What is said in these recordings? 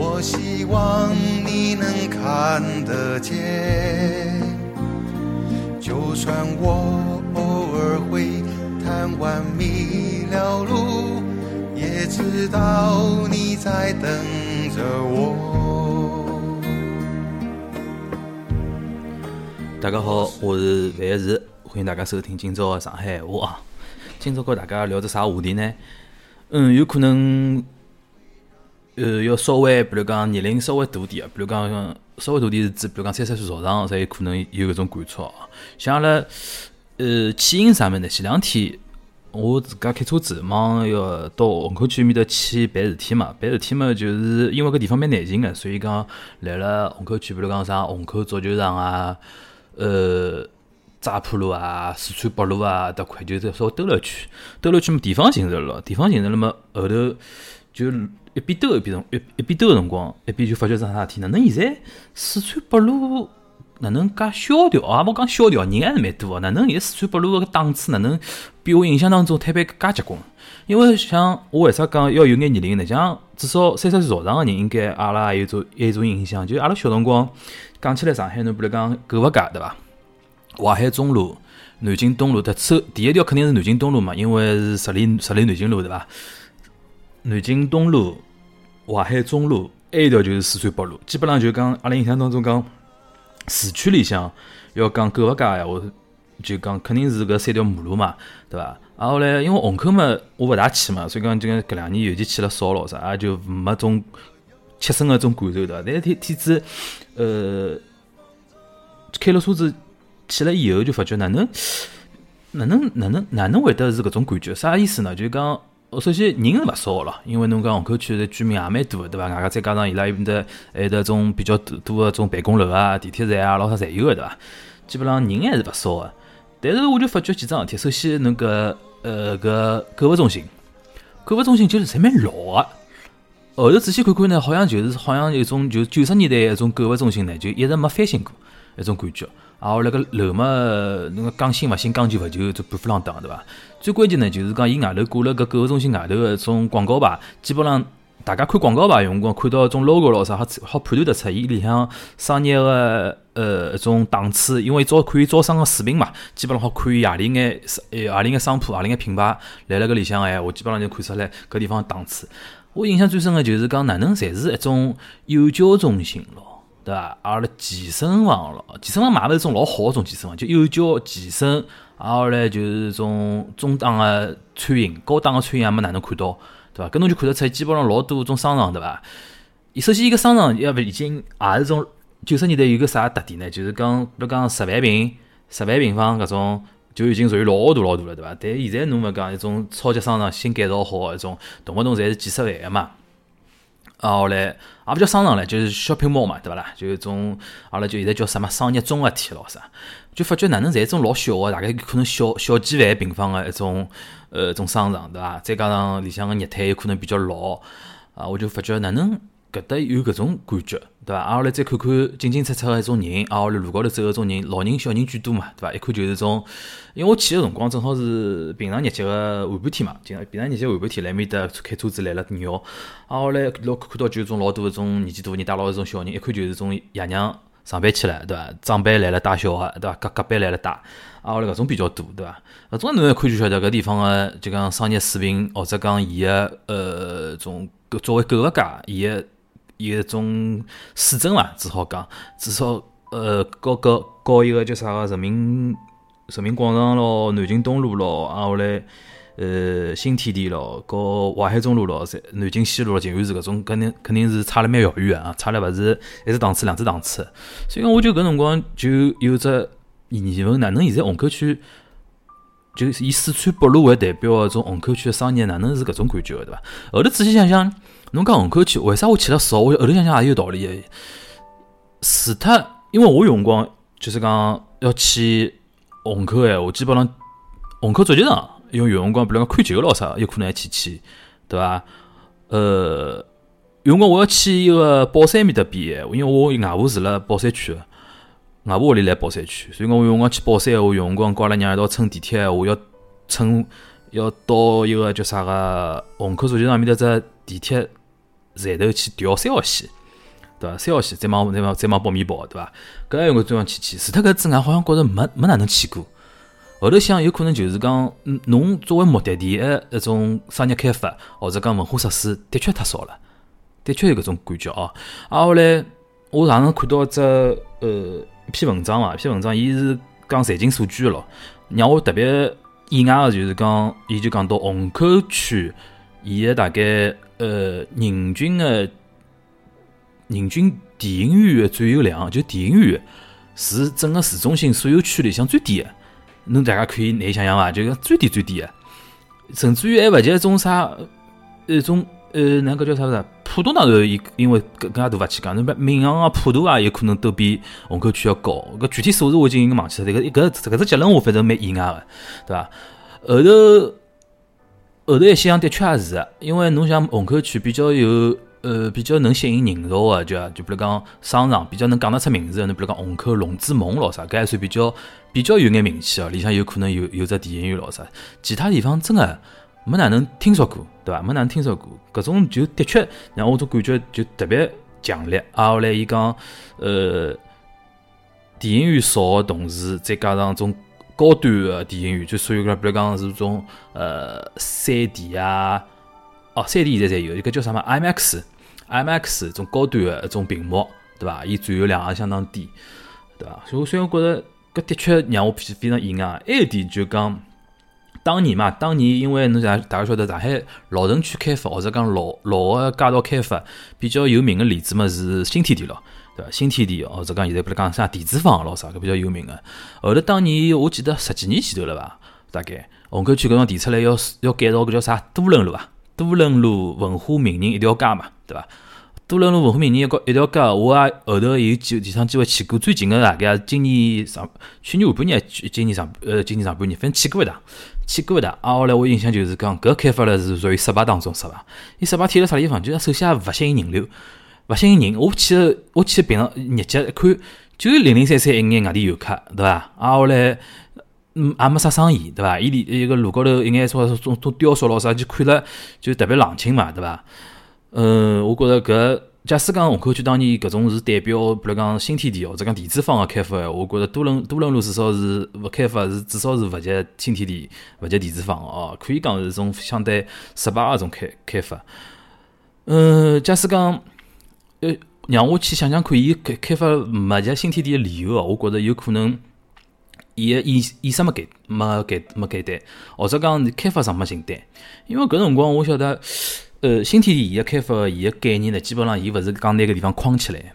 我希望你能看得见。就算我偶尔会贪玩迷了路，也知道你在等着我。大家好，我是范石，欢迎大家收听今朝的上海话啊。今朝跟大家聊只啥话题呢？嗯，有可能，呃，要稍微，比如讲年龄稍微大点啊，比如讲稍微大点是指，比如讲三十岁朝上，才有可能有搿种感触啊。像阿拉，呃，起因啥物事呢？前两天我自家开车子，忙要到虹口区面搭去办事体嘛。办事体嘛，就是因为搿地方蛮难寻个，所以讲来了虹口区，比如讲啥虹口足球场啊，呃。乍浦路啊，四川北路啊，搭块就稍微兜了圈，兜了圈嘛，地方寻着了，地方寻着了嘛，后头就一边兜一边从一一边兜个辰光，一边就发觉桩啥事体，哪能现在四川北路哪能介萧条啊？勿讲萧条，人还是蛮多个，哪能现在四川北路个档次哪能比我印象当中特别介结棍？因为像我为啥讲要有眼年龄呢？像至少三十岁朝上个人，应该阿拉也有种有一种印象，就阿拉小辰光讲起来上海，侬比如讲购物街对伐？淮海中路、南京东路，它首第一条肯定是南京东路嘛，因为是十里十里南京路对伐？南京东路、淮海中路，还一条就是四川北路。基本上就讲阿拉印象当中讲，市区里向要讲购物街闲话，就讲肯定是搿三条马路嘛，对伐？然后来，因为虹口嘛，我勿大去嘛，所以讲就搿两年尤其去了少咯，啥也就没种切身个种感受对伐？但是天天子，呃，开了车子。去了以后就发觉哪能哪能哪能哪能会得是搿种感觉？啥意思呢？就讲，首先人是勿少了，因为侬讲虹口区的居民也蛮多，对伐？外加再加上伊拉埃面搭还得种比较多多的种办公楼啊、地铁站啊，老啥侪有个，对伐？基本上人还是勿少的。但是我就发觉几桩事体。首先，侬搿呃搿购物中心，购物中心就是侪蛮老个。后头仔细看看呢，好像就是好像有种就九十年代一种购物中心呢，就一直没翻新过一种感觉。啊，后那个楼嘛，那个讲新勿新，讲旧勿旧，就半副浪当，对伐？最关键呢，就是讲伊外头挂了个购物中心外头个种广告牌，基本上大家看广告牌，用光看到种 logo 咯啥，好好判断得出伊里向商业个呃一种档次，因为招可以招商个水平嘛，基本上好看伊何里眼呃何里眼商铺，何里眼品牌来了搿里向哎，我基本上就看出来搿地方档次。我印象最深个就是讲哪能侪是一种幼教中心咯。对伐？阿拉健身房咯，健身房买勿是种老好个种健身房，就有教健身，然后来就是种中档个餐饮，高档个餐饮也没哪能看到，对伐？搿侬就看得出，基本上老多种商场，对伐？伊首先一个商场要勿已经也是种九十年代有个啥特点呢？就是讲，比如讲十万平、十万平方搿种，就已经属于老大老大了，对伐？但现在侬勿讲一种超级商场新改造好一种，动勿动侪是几十万个嘛。啊，后来也勿叫商场唻，就是 shopping mall 嘛，对勿啦？就一种阿拉就现在叫什么商业综合体咯啥？就发觉哪能侪一种老小个，大概可能小小几万平方个一种呃种商场，对伐？再加上里向个业态有可能比较老啊，我就发觉哪能？搿搭有搿种感觉，对伐？啊，后来再看看进进出出个一种人，啊，后来路高头走个种人，老人小人居多嘛，对伐？一看就是种，因为我去个辰光正好是平常日节个下半天嘛，平常日节下半天来面搭开车子来了鸟，啊，后来老看到就是种老多种年纪大人带牢一种小人，一看就是种爷娘上班去了，对伐？长辈来了带小孩，对伐？隔隔班来了带，啊，后来搿种比较多，对伐？搿种侬一看就晓得搿地方个就讲商业水平，或者讲伊个呃种作为购物街，伊个。有一种水准伐，只好讲，至少呃，高高高一个叫啥个人民人民广场咯，南京东路咯，啊后来呃新天地咯，和淮海中路咯，在南京西路咯，竟然是搿种，肯定肯定是差了蛮遥远啊，差了勿是一只档次两只档次。所以讲，我就搿辰光就有只疑问，哪能现在虹口区就以四川北路为代表个种虹口区的商业，哪能是搿种感觉个对伐？后头仔细想想。侬讲虹口区为啥我去了少？我后头想想也有道理。除脱，因为我有辰光就是讲要去虹口闲话，基本上虹口足球场，因为有辰光，比如讲看球咯啥，有可能还去去，对伐？呃，有辰光我要去一个宝山面搭边，因为我外婆住辣宝山区个，外婆屋里辣宝山区，所以我有辰光去宝山闲话，有辰光跟阿拉娘一道乘地铁闲话，要乘要到一个叫啥个虹口足球场面搭只地铁站头去调三号线。对伐？三号线再往再往再往北面跑，对伐？搿还有个地方去去，除脱搿之外，好像觉着没没哪能去过。后头想，有可能就是讲，侬作为目的地的一种商业开发，或者讲文化设施，的确太少了，的确有搿种感觉哦。啊，后来我上次看到只呃一篇文章嘛，一篇文章，伊是讲财经数据的咯，让我特别意外的就是讲，伊就讲到虹口区，伊个大概呃人均的。人均电影院的占有量，就电影院是整个市中心所有区里向最低的。侬大家可以难想象伐？就讲最低最低的，甚至于还勿及一种啥，一种呃，那个叫啥子？浦东当然因因为更更加大勿去讲，那闵行啊、普陀啊，有可能都比虹口区要高。搿具体数字我已经忘记了。这个一个搿只结论我反正蛮意外的，对伐？后头后头一想，的确也是，因为侬像虹口区比较有。呃，比较能吸引人潮个，就就比如讲商场，比较能讲得出名字个，侬比如讲虹口龙之梦咯啥，搿还算比较比较有眼名气哦。里向有可能有有只电影院咯啥，其他地方真个没哪能听说过，对伐？没哪能听说过，搿种就的确让我种感觉就特别强烈。啊，后来伊讲，呃，电影院少个同时，再加上种高端个电影院，就属于个比如讲是种呃三 D 啊。哦，三 D 现在侪有，一个叫啥么 IMAX，IMAX 种高端的一种屏幕，对伐？伊占有量也相当低，对伐？所以，所以我觉着搿的确让我非常意外。还一点就讲，当年嘛，当年因为侬大大家晓得，上海老城区开发或者讲老老个街道开发比较有名个例子嘛是新天地咯，对伐？新天地或者讲现在不是讲啥地子坊咯啥，搿比较有名个。后头当年我记得十几年前头了伐？大概虹口区搿种提出来要要改造搿叫啥多伦路啊？多伦路文化名人一条街嘛，对伐？多伦路文化名人一个一条街，我也后头有几几趟机会去过。最近个大概今年上去年下半年，今年上呃今年上半年，反正去过一趟，去过一趟。啊，后来我印象就是讲，搿开发了是属于失败当中失败。伊十八天辣啥地方？就是首先也勿吸引人流，勿吸引人。我去我去平常日脚一看，就零零散散一眼外地游客，对伐？啊，后来。嗯，也没啥生意，对伐？伊里一个路高头一眼说种种雕塑咯啥，就看了就特别冷清嘛，对伐？嗯，我觉着搿假使讲虹口区当年搿种是代表，比如讲新天地或者讲地子坊个开发，我觉着多伦多伦路至少是勿开发，是至少是勿及新天地，勿及地子坊哦，可以讲是种相对失败个种开开发。嗯，假使讲呃让我去想想看，伊开开发勿及新天地个理由哦，我觉着有可能。伊个意意思没改没改没改单，或者讲开发商没进单，因为搿辰光我晓得，呃，新天地伊个开发伊个概念呢，基本上伊勿是讲拿个地方框起来，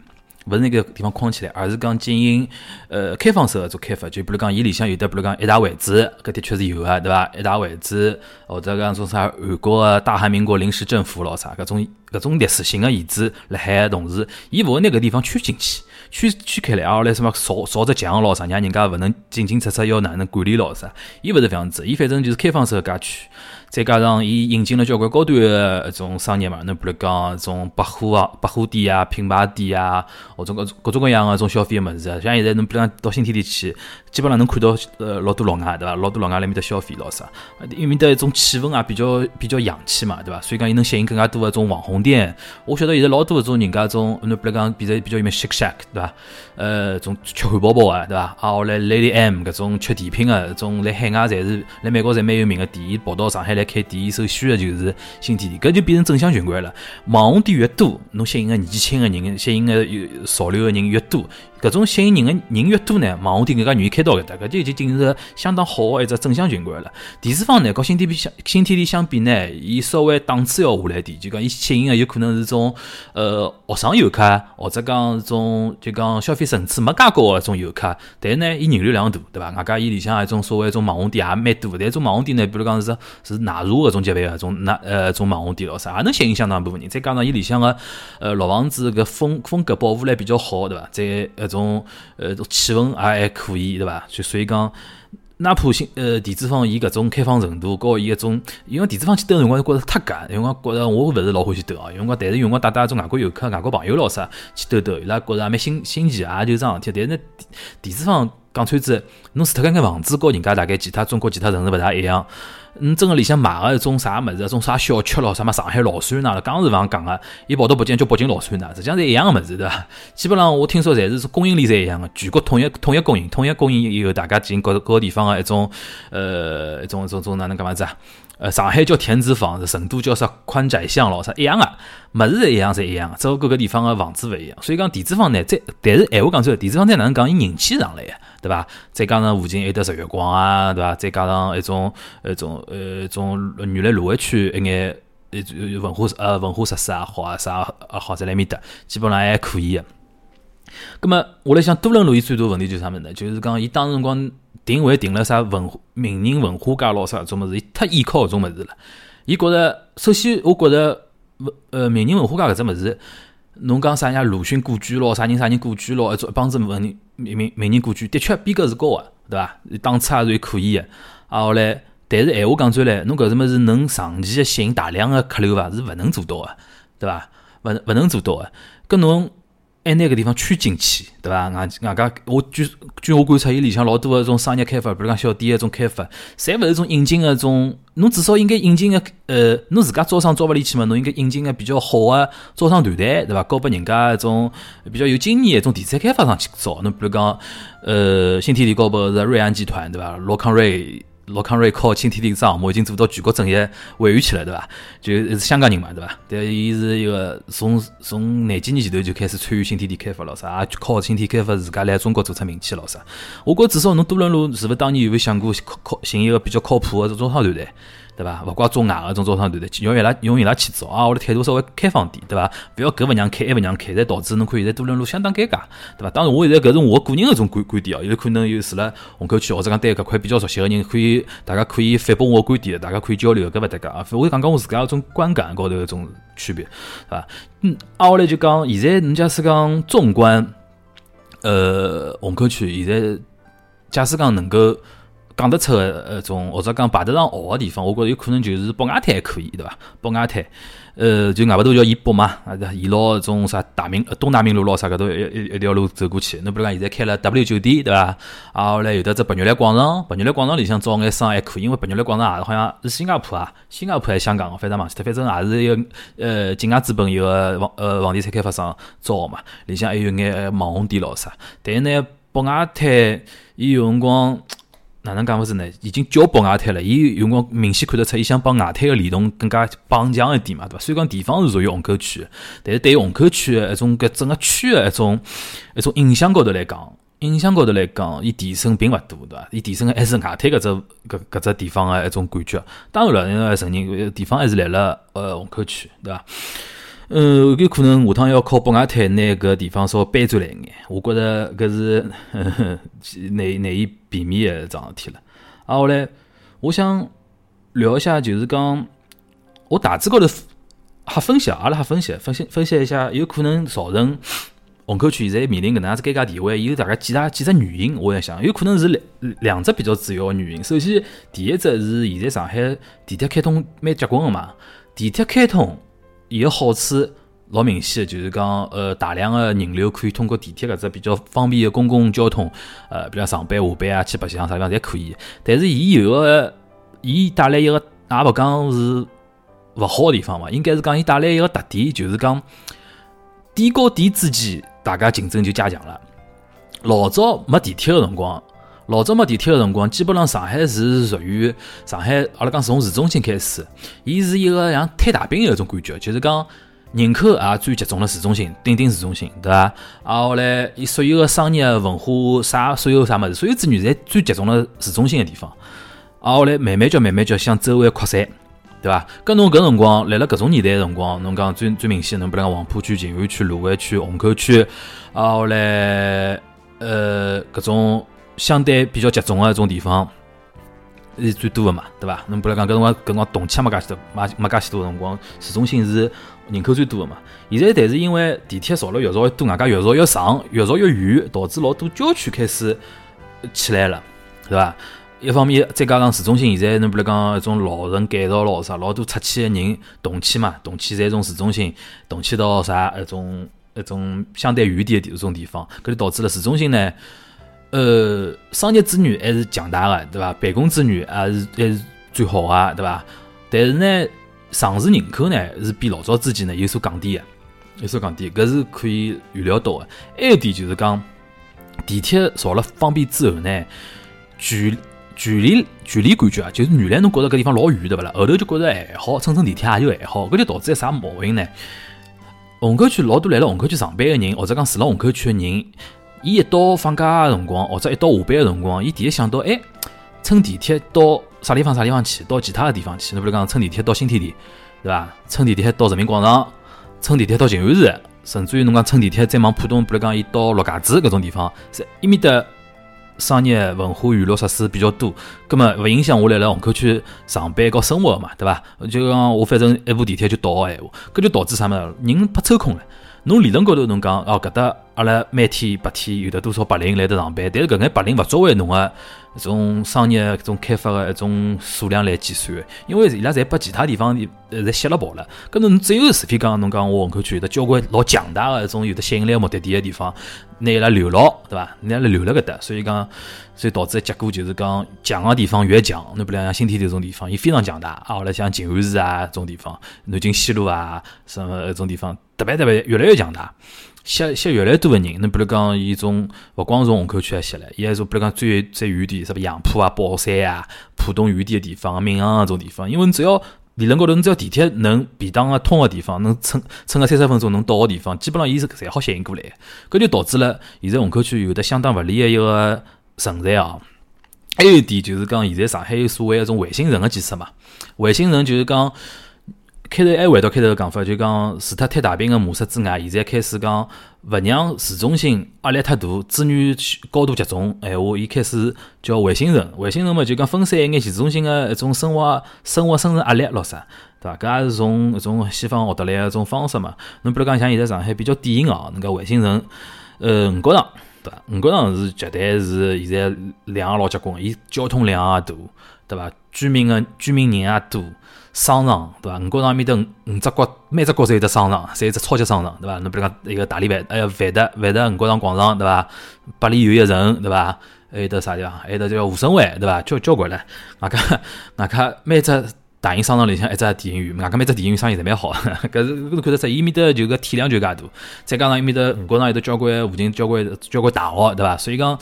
勿是那个地方框起来，而是讲进行呃开放式个做开发，就比如讲伊里向有的，比如讲一大位置，搿的确是有个，对伐？一大位置，或者讲种啥韩国个大韩民国临时政府咯啥，搿种搿种历史性个遗址辣海个同时，伊勿会拿搿地方圈进去。区区开来，然，后来什么扫扫只墙咯啥，让人家勿能进进出出，要哪能管理咯啥？伊勿是这样子，伊反正就是开放式个街区。再加上伊引进了交关高端个一种商业嘛，侬比如讲种百货啊、百货店啊、品牌店啊，或者各各种各样个种消费个物事啊。像现在侬比如讲到新天地去，基本上能看到呃老多老外对伐？老多老外来面搭消费咯啥，因为搭一种气氛啊比较比较洋气嘛，对伐？所以讲伊能吸引更加多个种网红店。我晓得现在老多种人家种，侬比如讲比较比较有名 Shake Shack 对伐？呃，种吃汉堡包啊对伐？啊，后来 Lady M 搿种吃甜品个，种辣海外侪是辣美国侪蛮有名个店，伊跑到上海来。开店首选的就是新天地，搿就变成正向循环了。网红店越多，侬吸引个年纪轻个人，吸引个有潮流个人越多。搿种吸引人个人越多呢，网红店更加愿意开到搿搭，搿就已经进入相当好个一只正向循环了。第四方呢，和新天地相新天地相比呢，伊稍微档次要下来点，就讲伊吸引个有可能是种呃学生游客，或者讲是种就讲消费层次没介高个种游客。但呢，伊人流量大，对伐？外加伊里向一种所谓一种网红店也蛮多。但种网红店呢，比如讲是是奶茶搿种级别个种那呃种网红店咯啥，也能吸引相当一部分人。再加上伊里向个呃老房子搿风风格保护来比较好，对伐？再呃种呃气氛也还可以，对伐？就所以讲。哪怕新呃地主方伊搿种开放程度，和伊搿种，因为地主方去兜辰光觉着太赶，因为觉着我勿是老欢喜兜啊，因为但是用光带带种外国游客、外国朋友咯啥去兜兜，伊拉觉着也蛮新新奇啊，就桩事体。但是地地主方讲穿子，侬除脱搿眼房子，和人家大概其他中国其他城市勿大一样。嗯，真个里向买个一种啥物事，一种啥小吃咯，什么上海老酸奶了，刚是勿讲个，伊跑到北京叫北京老酸奶，实际上是一样个物事，对伐？基本上我听说侪是供应链侪一样个，全国统一统一供应，统一供应以后，大家进各各个地方个一种呃一种一种种哪能干嘛子啊？呃，上海叫田子坊，成都叫啥宽窄巷咯，啥一样个，物事一样，侪一样，只不过各个地方个房子勿一样。所以讲田子坊呢，再但是闲话讲出来，田子坊再哪能讲，伊人气上来个。对伐？再加上附近还得日月光啊，对伐？再加上一种一种呃，种原来卢湾区一眼一文化呃文化设施也，好啊啥啊好在那面搭，基本上还可以个。咁么我来想，多伦路伊最大问题就是啥物事呢？就是讲伊当时辰光定位定了啥文化名人文化街咯啥种物事，伊太依靠搿种物事了。伊觉着，首先我觉着呃名人文化街搿只物事。侬讲啥人鲁迅故居咯，啥人啥人故居咯，一种一帮子文人名名名人故居，的确逼格是高个，对伐？档次也是可以个。啊，后来，但是闲话讲出来，侬搿什么是能长期吸引大量个客流伐？是勿能做到个，对伐？勿勿能做到个。搿侬。还拿个地方圈进去，对伐？外外加我据据我观察，伊里向老多个种商业开发，比如讲小店个种开发，侪勿是种引进个种。侬至少应该引进个呃，侬自家招商招勿里去嘛？侬应该引进个比较好个招商团队，对伐？交拨人家一种比较有经验个种地产开发商去招。侬比如讲，呃，新天地交拨是瑞安集团，对伐？罗康瑞。罗康瑞靠新天地这项目已经做到全国政协委员去了，对伐？就是香港人嘛，对伐？但伊是一个从从廿几年前头就开始参与新天地开发了，啥？靠新天地开发自家来中国做出名气了，啥？我觉至少侬多伦路是勿是当年有没有想过靠靠寻一个比较靠谱的招商团队？对伐？勿怪做外个种招商团队，用伊拉用伊拉去做啊！我的态度稍微开放点，对伐？勿要搿勿让开，埃勿让开，才导致侬看现在多伦路相当尴尬，对伐？当然，我现在搿是我个人个种观观点哦，有可能有住辣虹口区或者讲对搿块比较熟悉个人，可以大家可以反驳我观点，大家可以交流，搿勿搭界啊！我讲讲我自家一种观感高头一种区别，对伐？嗯，啊，后来就讲现在侬假使讲纵观，呃，虹口区现在假使讲能够。讲得出个呃种，或者讲排得上号个地方，我觉着有可能就是博雅滩还可以，对伐？博雅滩，呃，就外头叫怡北嘛，啊，怡老种啥大明东大明路咯啥搿头一一条路走过去。侬比如讲现在开了 W 酒店，对伐？啊，后来有得只白玉兰广场，白玉兰广场里向招眼商还可以，因为白玉兰广场也好像是新加坡啊，新加坡还是香港，反正忘记脱，反正也是一个呃境外资本一个房呃房地产开发商招嘛，里向还有眼网红店咯啥。但是呢，博雅滩伊有辰光。哪能讲勿是呢？已经叫北外滩了，伊有光明显看得出，伊想帮外滩个联动更加绑强一点嘛，对伐？虽然讲地方是属于虹口区，但是对于虹口区个一种搿整个区个一种一种印象高头来讲，印象高头来讲，伊提升并勿多，对伐？伊提升个还是外滩搿只搿搿只地方个一种感觉。当然了，因为承认地方还是来了呃虹口区，对伐？嗯，有可能下趟要靠北外滩拿搿地方稍微搬转来一眼，我觉着搿是难难以避免个桩事体了。啊，后来我想聊一下，就是讲我大致高头瞎分析，阿拉瞎分析，分析分析一下，有可能造成 虹口区现在面临搿能样子尴尬地位，有大概几大几只原因。我在想，有可能是两两只比较主要个原因。首先，第一只是现在上海地铁开通蛮结棍个嘛，地铁开通。伊个好处老明显，就是讲，呃，大量个人流可以通过地铁搿只比较方便个公共交通，呃，比如上班下班啊，去白相啥地方侪可以。但是伊有个，伊带来一个，也勿讲是勿好个地方嘛，应该是讲伊带来一个特点，就是讲，店和店之间大家竞争就加强了。老早没地铁个辰光。老早没地铁个辰光，基本上上海是属于上海，阿拉讲是从市中心开始，伊是一个像摊大饼个一种感觉，就是讲人口也最集中了市中心，顶顶市中心，对伐？啊，后来伊所有个商业、文化啥，所有啥物事，所有资源侪最集中了市中心个地方。啊，后来慢慢叫慢慢叫向周围扩散，对伐？跟侬搿辰光，辣辣搿种年代个辰光，侬讲最最明显，侬比如讲黄浦区、静安区、卢湾区、虹口区，啊后来呃搿种相对比较集中个一种地方是最多个嘛，对伐？侬比如讲搿辰光搿辰光动迁没介许多，没没介许多辰光，市中心是人口最多个嘛。现在但是因为地铁造了越造越多，外加越造越长，越造越远，导致老多郊区开始起来了，对伐？一方面，再加上市中心现在侬比如讲一种老城改造咯啥，老多出去个人动迁嘛，动迁侪从市中心动迁到啥一种一种相对远点的地种地方，搿就导致了市中心呢，呃，商业资源还是强大的，对伐？办公资源还是还是最好个，对伐？但是呢，城市人口呢是比老早之前呢有所降低的，有所降低，搿是可以预料到的。还有一点就是讲，地铁造了方便之后呢，距距离距离感觉啊，就是原来侬觉着搿地方老远对勿啦？后头就觉着还好，乘乘地铁也就还好，搿就导致啥毛病呢？虹口区老多来了虹口区上班的人，或者讲住了虹口区的人，伊一到放假个辰光，或者一到下班个辰光，伊第一想到，哎，乘地铁到啥地方啥地方去？到其他个地方去？侬比如讲乘地铁到新天地，对伐？乘地铁到人民广场，乘地铁到静安寺，甚至于侬讲乘地铁再往浦东，比如讲伊到陆家嘴搿种地方，是伊面搭。商业、文化、娱乐设施比较多，葛末勿影响我来辣虹口区上班和生活嘛，对伐？就讲我反正一部地铁就到个闲话，搿就导致啥物事？人怕抽空了。侬理论高头侬讲哦，搿搭阿拉每天白天有的多少白领来得上班，但是搿眼白领勿作为侬个一种商业、搿种开发个一种数量来计算，因为伊拉侪把其他地方呃侪吸了跑了。搿侬只有除非讲侬讲我虹口区有得交关老强大个一种有的吸引力目的地个地方，拿伊拉留牢，对伐？拿伊拉留辣搿搭，所以讲，所以导致结果就是讲强个地方越强。侬比如像新天地这种地方，伊非常强大啊。后来像静安寺啊这种地方，南京西路啊什么搿种地方，特别特别越来越强大。吸吸越来越多个人，侬比如讲，伊从勿光从虹口区来吸来，伊还从比如讲最最远点，什么杨浦啊、宝山啊、浦东远点个地方、闵行啊种地方，因为侬只要理论高头，你只要地铁能便当个通个地方，能乘乘个三十分钟能到个地方，基本上伊是侪好吸引过来。搿就导致了现在虹口区有的相当勿利个一个存在啊。还有一点就是讲，现在上海有所谓一种卫星城个建设嘛，卫星城就是讲。开头还回到开头个讲法，就讲除脱贴大饼个模式之外，现在开始讲勿让市中心压力太大，资源高度集中。闲话，伊开始叫卫星城，卫星城嘛就讲分散一眼市中心个一种生活、生活、生存压力咯啥，对伐？搿也是从一种西方学得来个一种方式嘛。侬比如讲像现在上海比较典型个哦，那个卫星城，呃，五角场，对伐？五角场是绝对是现在量也老结棍，伊交通量也大，对伐？居民个居民人也多。商场对伐？五角场面头五只角，每只角侪有只商场，侪有只超级商场对伐？侬比如讲一个大礼拜，哎呀，万达万达五角场广场对伐？百里有一城对伐？还有得啥地方？还有得叫武生湾对伐？交交关了，外加外加每只大型商场里向一只电影院，外加每只电影院生意侪蛮好，搿是搿是看得出，伊面搭就个体量就介大，再加上伊面搭五角场有得交关附近交关交关大学对伐？所以讲。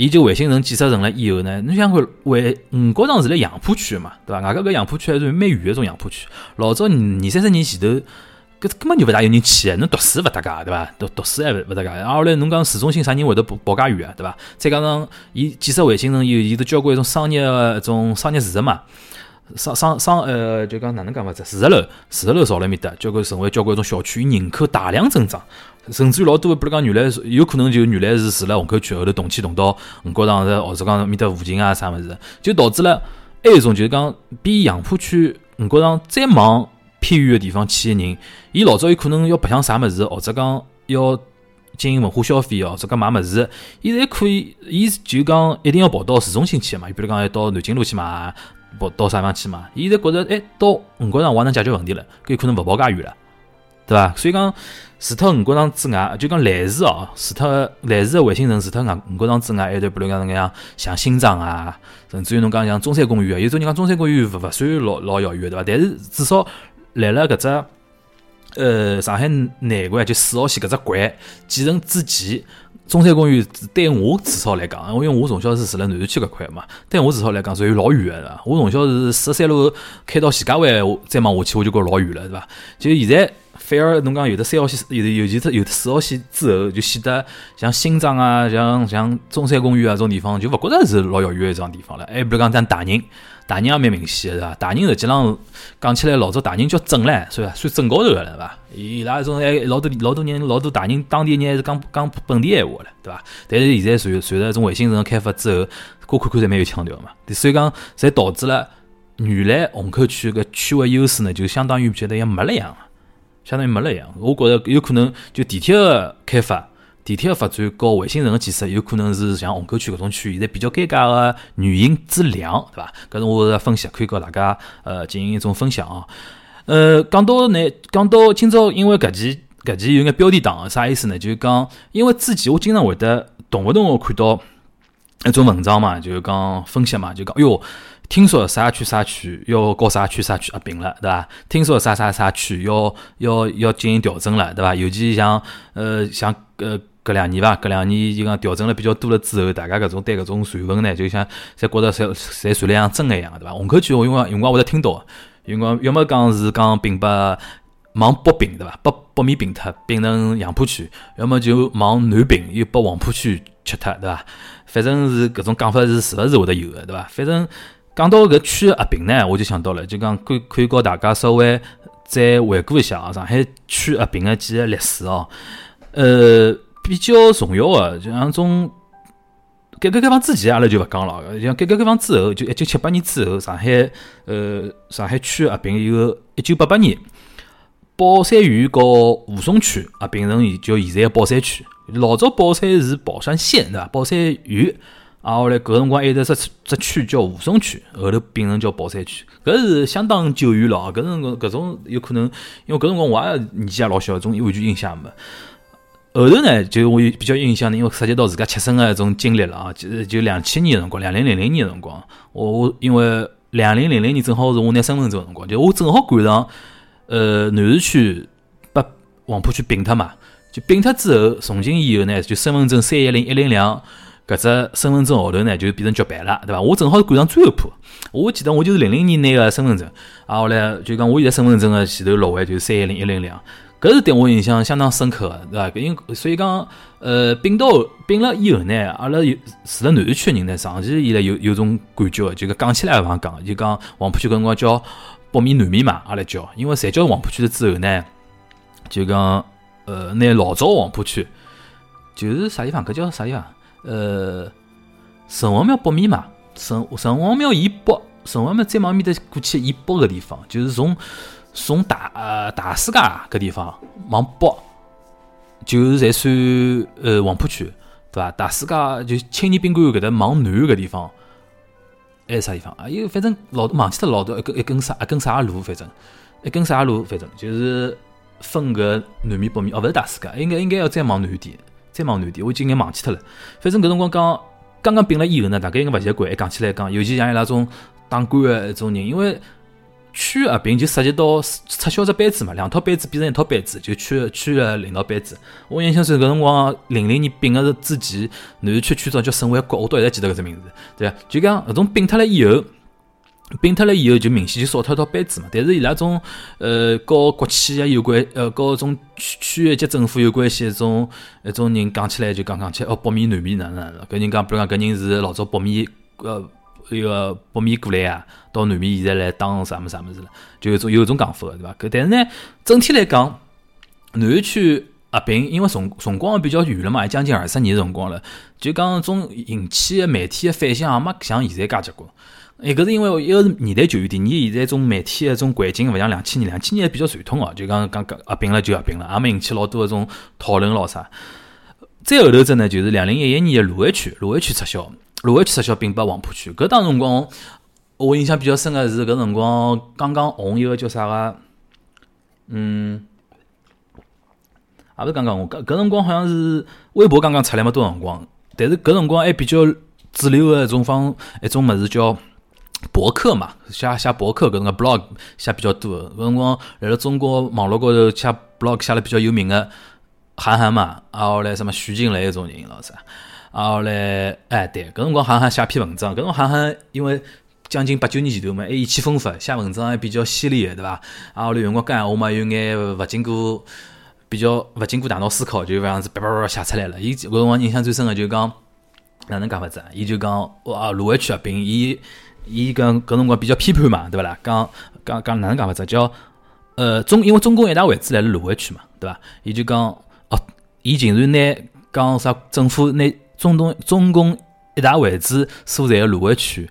伊就卫星城建设成了以后呢，侬想看卫五角场是辣杨浦区个嘛，对伐？外加搿杨浦区还是蛮远个种杨浦区。老早二三十年前头，搿根本就勿大有人去个，侬读书勿搭界，对伐？读读书还勿勿搭界。啊，后来侬讲市中心啥人会得跑跑介远啊，对伐？再加上伊建设卫星城以后，伊都交关一种商业个一种商业住宅嘛，商商商呃，就讲哪能讲法子？住宅楼，住宅楼造辣面搭，交关成为交关一种小区，人口大量增长。甚至于老多，比如讲原来有可能就原来是住辣虹口区，后头动迁动到五角场或者讲面搭附近啊啥物事，就导致了还有一种就是讲比杨浦区五角场再往偏远个地方去个人，伊老早有可能要白相啥物事，或者讲要进行文化消费哦，或者讲买物事，伊侪可以，伊就讲一定要跑到市中心去嘛，比如讲要到南京路去买，跑到啥地方去嘛，伊现在觉着哎，到五角场我能解决问题了，搿有可能勿跑介远了，对伐？所以讲。除脱五角场之外，就讲类似哦，除脱类似个卫星城，除脱外五角场之外，还有比如讲那样像新庄啊，甚至于侬讲像中山公园啊，有种人讲中山公园勿勿算老老遥远对伐？但是至少来了搿只呃上海南关就四号线搿只关建成之前，中山公园对我至少来讲，因为我从小是住辣南市区搿块嘛，对我至少来讲属于老远个，我从小是十三路开到徐家汇，再往下去我就觉老远了，对伐？就现在。反而侬讲有的三号线，有的尤其是有的四号线之后，就显得像新庄啊，像像中山公园啊这种地方，就勿觉着是老遥远一桩地方了。还比如讲咱大宁，大宁也蛮明显的，是伐？大宁实际上讲起来，老早大宁叫镇唻，是伐？算镇高头个了，是伐？伊拉种还老多老多人，老多大宁当地人还是讲讲本地闲话了，对伐？但是现在随随着种卫星城开发之后，各看看侪蛮有腔调嘛，所以讲才导致了原来虹口区个区位优势呢，就相当于觉得像没了样。相当于没了一样，我觉着有可能就地铁个开发、地铁个发展和卫星城个建设，有可能是像虹口区搿种区现在比较尴尬个原因之两，对伐？搿是我个分析，可以跟大家呃进行一种分享啊。呃，讲到呢，讲到今朝，因为搿期搿期有眼标题党，啥意思呢？就是讲，因为之前我经常会得动勿动我看到一种文章嘛，就是讲分析嘛，就讲哟。听说啥区啥区要搞啥区啥区合并了，对伐？听说啥啥啥区要要要进行调整了，对伐？尤其像呃像呃搿两年伐，搿两年就讲调整了比较多了之后，大家搿种对搿种传闻呢，就像侪觉着侪侪传了像真个一样，对伐？虹口区我因为因为我会得听到，因为要么讲是讲并把往北并，对伐？北北面并脱并成杨浦区，要么就往南并又把黄浦区吃脱，对伐？反正是搿种讲法是是勿是会得有个，对伐？反正。讲到搿区合并呢，我就想到了，就讲可可以告大家稍微再回顾一下啊，上海区合并的几个历史哦。呃，比较重要的，就像从改革开放之前，阿拉就勿讲了。像改革开放之后，就一九七八年之后，上海呃上海区合并以后，一九八八年，宝山县和吴淞区合并成叫现在的宝山区。老早宝山是宝山县对伐？宝山县。啊，后来搿辰光还有只只区叫吴淞区，后头变成叫宝山区，搿是相当久远了啊！搿辰光搿种有可能，因为搿辰光我也年纪也老小，种完全印象没。后头呢，就我比较印象呢，因为涉及到自家切身个一种经历了啊，就就两千年辰光，两零零零年辰光，我我因为两零零零年正好是我拿身份证辰光，就我正好赶上呃南市区把黄浦区并脱嘛，就并脱之后，从今以后呢，就身份证三一零一零两。搿只身份证号头呢，就变成绝版了，对伐？我正好赶上最后一波，我记得我就是零零年拿个身份证，啊，后来就讲我现在身份证个前头六位就是三一零一零两，搿是对我印象相当深刻个，对伐？因所以讲，呃，并到并了以后呢，阿拉有住辣南市区个人呢，长期以来有有种感觉，就讲讲起来勿好讲，就讲黄浦区搿辰光叫北面南面嘛，阿拉叫，因为侪叫黄浦区了之后呢，就讲呃，拿老早黄浦区就是啥地方？搿叫啥地方？呃，城隍庙北面嘛，城城隍庙以北，城隍庙再往面搭过去以北个地方，就是从从大呃大世界搿地方往北，就是才算呃黄浦区，对伐？大世界就青年宾馆搿搭往南搿地方，还是啥地方啊？有反正老忘记脱老多一根一根啥一根啥路，反正一根啥路，反正就是分搿南面北面，哦，勿是大世界，应该应该要再往南点。再往南点，我已经眼忘记脱了。反正搿辰光刚刚刚并了以后呢，大概应该勿习惯。讲起来讲，尤其像伊拉种当官的一种人，因为区合并就涉及到撤销只班子嘛，两套班子变成一套班子，就区区的领导班子。我印象中搿辰光零零年并个是之前，南区区长叫沈万国，我到现在记得搿只名字，对伐？就讲搿种并脱了以后。并脱了以后，就明显就少脱一套班子嘛。但是伊拉种呃，搞国企啊有关，呃，搞种区区一级政府有关系，一种一种人讲起来就讲讲起，哦，北面南面哪能哪能？搿人讲，比如讲搿人是老早北面呃一个北面过来啊，到南面现在来当啥么啥么子了，就有种有种讲法对伐？搿但是呢，整体来讲，南市区合并，因为辰辰光比较远了嘛，将近二十年辰光了，就讲种引起的媒体的反响也没像现在介结棍。一个是因为一个是年代久远点，你现在种媒体的种环境勿像两千年，两千年还比较传统哦，就讲讲合并了就合并了，也没引起老多的种讨论咯啥。再后头只呢，就是两零一一年的卢湾区，卢湾区撤销，卢湾区撤销并拨黄浦区。搿当辰光我印象比较深的是搿辰光刚刚红一个叫啥个，嗯，也勿是刚刚红，搿搿辰光好像是微博刚刚出来没多辰光，但是搿辰光还比较主流的一种方一种物事叫。博客嘛，写写博客搿种个 blog 写比较多。搿辰光辣辣中国网络高头写 blog 写了比较有名个韩寒嘛，啊后来什么徐静蕾搿种人咾啥，啊后来哎对，搿辰光韩寒写篇文章，搿辰光韩寒因为将近八九年前头嘛，还意气风发，写文章还比较犀利个，对伐？啊，后来用光讲闲话嘛，有眼勿经过比较勿经过大脑思考，就搿样子叭叭叭写出来了。伊搿辰光印象最深个就讲哪能讲法子啊？伊就讲哇，卢湾区合并，伊伊跟搿辰光比较批判嘛，对勿啦？讲讲讲哪能讲法子？叫呃中，因为中共一大位置辣辣卢湾区嘛，对伐？伊就讲哦，伊竟然拿讲啥政府拿中东中共一大位置所在个卢湾区。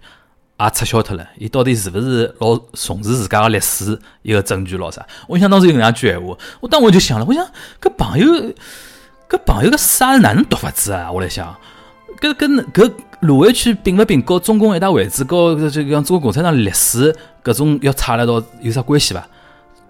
也撤销脱了，伊到底是勿是老重视自家个历史一个证据咯啥？我印象当中有搿样句闲话，我当我就想了，我想搿朋友搿朋友搿书是哪能读法子啊？我来想，搿跟搿卢湾区并勿并告中共一大位置，告就讲中国共产党历史搿种要差了到有啥关系伐？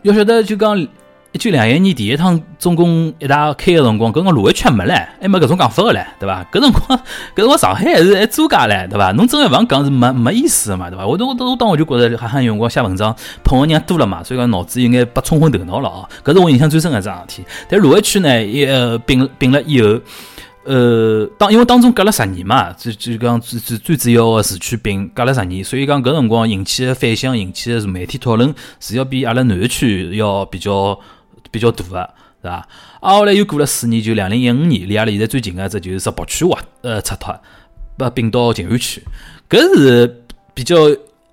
要晓得就讲。一九两一年第一趟中共一大开个辰光，搿个卢湾区还没唻，还没搿种讲法个唻，对伐？搿辰光，搿辰光上海还是还租界唻，对伐？侬真个勿讲是没没意思个嘛，对伐？我我我当我就觉着哈哈，用光写文章碰个人多了嘛，所以讲脑子有眼被冲昏头脑了哦。搿是我印象最深个桩事体。但卢湾区呢，一并并了以后，呃，当因为当中隔了十年嘛，就就讲最最最主要个市区并隔了十年，所以讲搿辰光引起个反响，引起个媒体讨论是要比阿拉南区要比较。比较大个，是吧？啊，后来又过了四年，就两零一五年，离阿拉现在最近个只就是石北区划，呃，拆脱，把并到静安区，搿是比较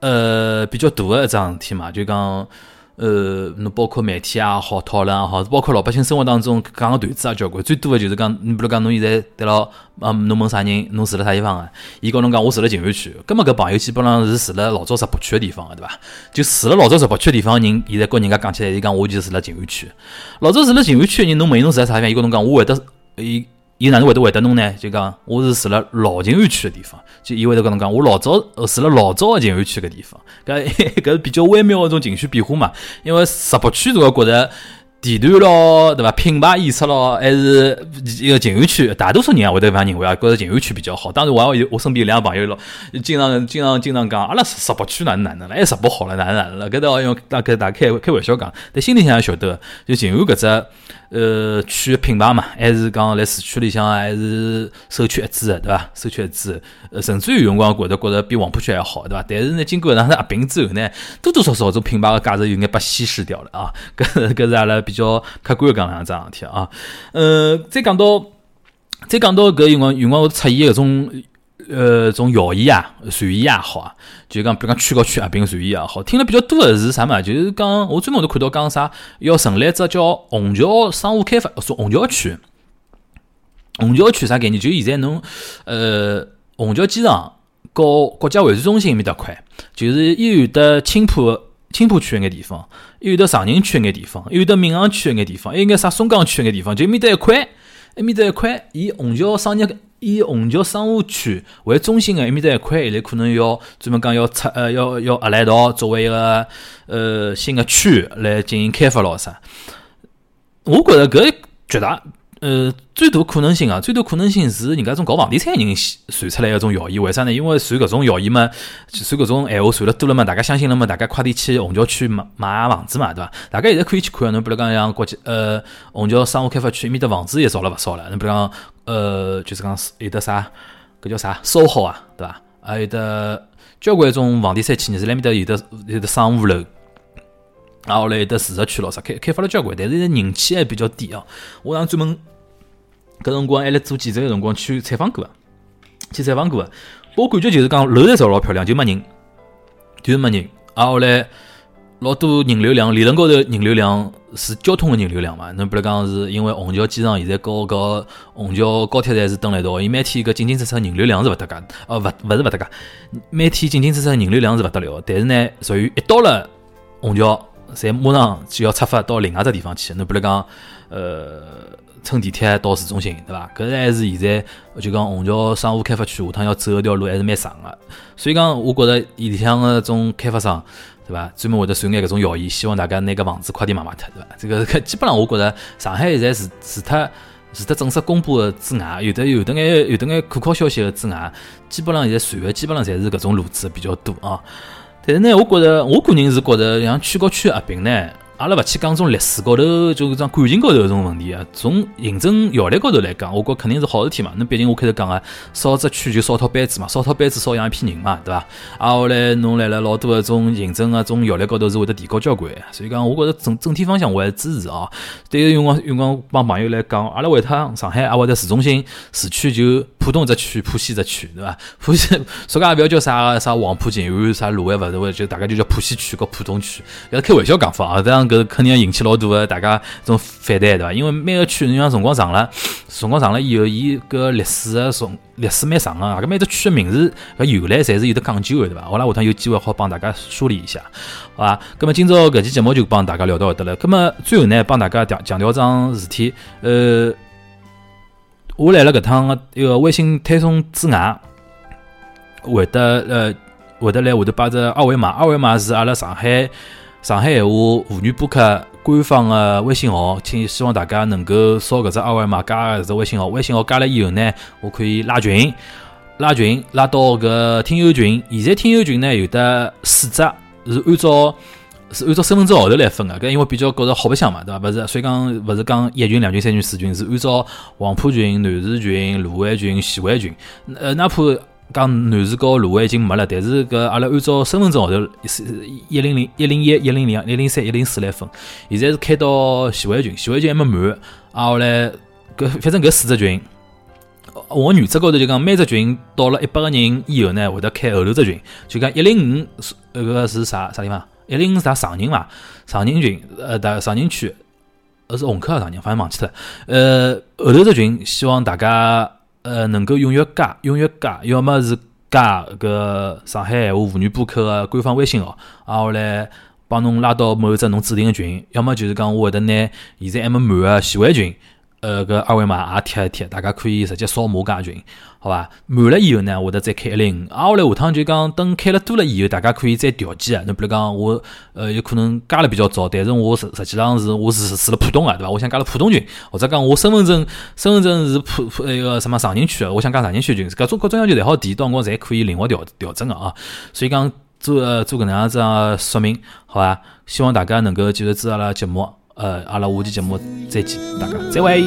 呃比较大个一桩事体嘛，就讲。呃，侬包括媒体也好，讨论也好，包括老百姓生活当中讲个段子也交关。最多的就是讲，你比如讲，侬现在对牢，嗯，侬问啥人，侬住辣啥地方个？伊告侬讲，我住辣静安区。搿么搿朋友基本上是住辣老早石北区个地方个，对伐？就住辣老早石北区个地方人，现在跟人家讲起来，伊讲我就住辣静安区。老早住辣静安区个人，侬问伊侬住辣啥地方？伊告侬讲，我会得，伊伊哪能会得回答侬呢？就讲我是住了老静安区个地方。就意味着跟侬讲，我老早住了老早个静安区个地方，搿 搿是比较微妙个种情绪变化嘛。因为石北区，我觉着地段咯，对伐？品牌意识咯，还是一个静安区，大多数人也会得搿样认为啊，觉着静安区比较好。当然，我也有我身边有两个朋友咯，经常经常经常讲，阿拉石北区哪能哪能了，哎，石北好了哪能哪能了，搿倒用大概大开开玩笑讲，但心里向也晓得，就静安搿只。呃，区品牌嘛，还是讲辣市区里向还是首屈一指的，对伐？首屈一指，呃，甚至于有辰光觉得觉得比黄浦区还好，对伐？但是呢，经过两次合并之后呢，多多少少种品牌的价值有眼被稀释掉了啊。搿搿是阿拉比较客观讲两桩事体啊。呃，再讲到再讲到搿辰光，辰光出现搿种。呃，种谣言啊，传言也好啊，就讲比如讲区和区合并传言也好，听了比较多的是啥嘛？就是讲我专门都看到讲啥，要成立只叫虹桥商务开发，说虹桥区。虹桥区啥概念？就现在侬呃，虹桥机场和国家会展中心埃面搭块，就是又有的青浦青浦区那眼地方，又有的长宁区那眼地方，又有的闵行区那眼地方，还有眼啥松江区那眼地方，就埃面搭一块，埃面搭一块，以虹桥商业。以虹桥商务区为中心的埃面搭一块，现在可能要专门讲要拆呃要要合来一道作为一个呃新的区来进行开发咯啥？我觉着搿绝大。呃，最大可能性啊，最大可能性是人家种搞房地产人传出来一种谣言，为啥呢？因为传搿种谣言嘛，传搿种闲话传了多了嘛，大家相信了嘛，大家快点去虹桥区买买房子嘛，对伐？大家现在可以去看，侬比如讲像国际呃虹桥商务开发区，埃面的房子也造了勿少了。侬比如讲呃，就是讲有的啥，搿叫啥，SOHO 啊，对伐？还有的交关种房地产企业是埃面搭有的有的商务楼。然后来的住宅区咯啥开开发了交关，但是人气还比较低啊。我上专门搿辰光还辣做记者个辰光去采访过，去采访过，我感觉就是讲楼在造老漂亮，就没人，就是没人。啊，后来老多人流量，理论高头人流量是交通个人流量嘛。侬比如讲是因为虹桥机场现在和搿虹桥高铁站是蹲辣一道，伊每天搿进进出出人流量是勿搭界，哦，勿勿是勿搭界，每天进进出出人流量是勿得了。但是呢，属于一到了虹桥。侪马上就要出发到另外只地方去，侬比如讲，呃，乘地铁到市中心，对伐？搿还是现在就讲虹桥商务开发区下趟要走搿条路还是蛮长个，所以讲我觉着里向个种开发商，对伐？专门会得传眼搿种谣言，希望大家拿搿房子快点卖卖脱，对伐？这个搿基本上我觉着上海现在是除脱除脱正式公布个之外，有的有的眼有的眼可靠消息个之外，基本上现在传个基本上侪是搿种路子比较多啊。但是呢，我觉着我个人是觉着像区和区合并呢，阿拉勿去讲种历史高头，就讲感情高头种问题啊。从行政效率高头来讲，我觉肯定是好事体嘛。那毕竟我开头讲个，少只区就少套班子嘛，少套班子少养一批人嘛，对伐？啊，后来侬来了老多个种行政个种效率高头是会得提高交关。所以讲，我觉着整整体方向我还支持啊。对个辰光，辰光帮朋友来讲，阿拉回趟上海，阿会得市中心、市区就浦东只区、浦西只区，对伐？浦西，所以也勿要叫啥啥黄浦静安啥卢湾勿是就大概就叫浦西区和浦东区，要开玩笑讲法啊，这样。搿肯定要引起老多个大家种反弹，对伐？因为每个区，你像辰光长了，辰光长了以后，伊搿历史个从历史蛮长个，搿每只区个名字搿由来侪是有得讲究个，对伐？我拉下趟有机会好帮大家梳理一下，好伐？葛末今朝搿期节目就帮大家聊到搿搭了。葛末最后呢，帮大家强强调桩事体，呃，我来了搿趟一个微信推送之外，会得呃会得来会得摆只二维码，二维码是阿拉上海。上海闲话妇女播客官方的微信号，请希望大家能够扫搿只二维码加搿只微信号。微信号加了以后呢，我可以拉群，拉群拉到搿听友群。现在听友群呢有的四只，是按照是按照身份证号头来分的。搿因为比较觉着好白相嘛，对伐？勿是，所以讲勿是讲一群、两群、三群、四群，是按照黄浦群、南市群、卢湾群、徐汇群。呃，哪怕讲男士高卢湾已经没了，但是搿阿拉按照身份证号头一零零、一零一、一零两、一零三、一零四来分。现在是开到徐汇群，徐汇群还没满。啊，后来搿反正搿四只群，我原则高头就讲每只群到了一百个人以后呢，会得开后头只群。就讲一零五搿个是啥啥地方？一零五是啥常人嘛？常人群，呃，大常人区，呃是红客还是常人？反正忘记脱了。呃，后头只群希望大家。呃，能够踊跃加，踊跃加，要么是加搿上海闲话妇女播客个官方微信号，然，后来帮侬拉到某一只侬指定个群，要么就是讲我会得拿现在还没满个喜欢群。呃，个二维码也贴一贴，大家可以直接扫码加群，好吧？满了以后呢，会得再开一零五。啊，后来下趟就讲，等开了多了以后，大家可以再调剂啊。侬比如讲，我呃有可能加了比较早，但是我实实际上是我是住了浦东啊，对伐？我想加了浦东群，或者讲我身份证身份证是浦浦那个什么长宁区的，我想加长宁区群，搿种各种要求侪好提，到辰光侪可以灵活调调整个啊。所以讲做做搿能样子说明，好吧？希望大家能够继续支持阿拉节目。呃，阿拉下期节目再见，大家再会。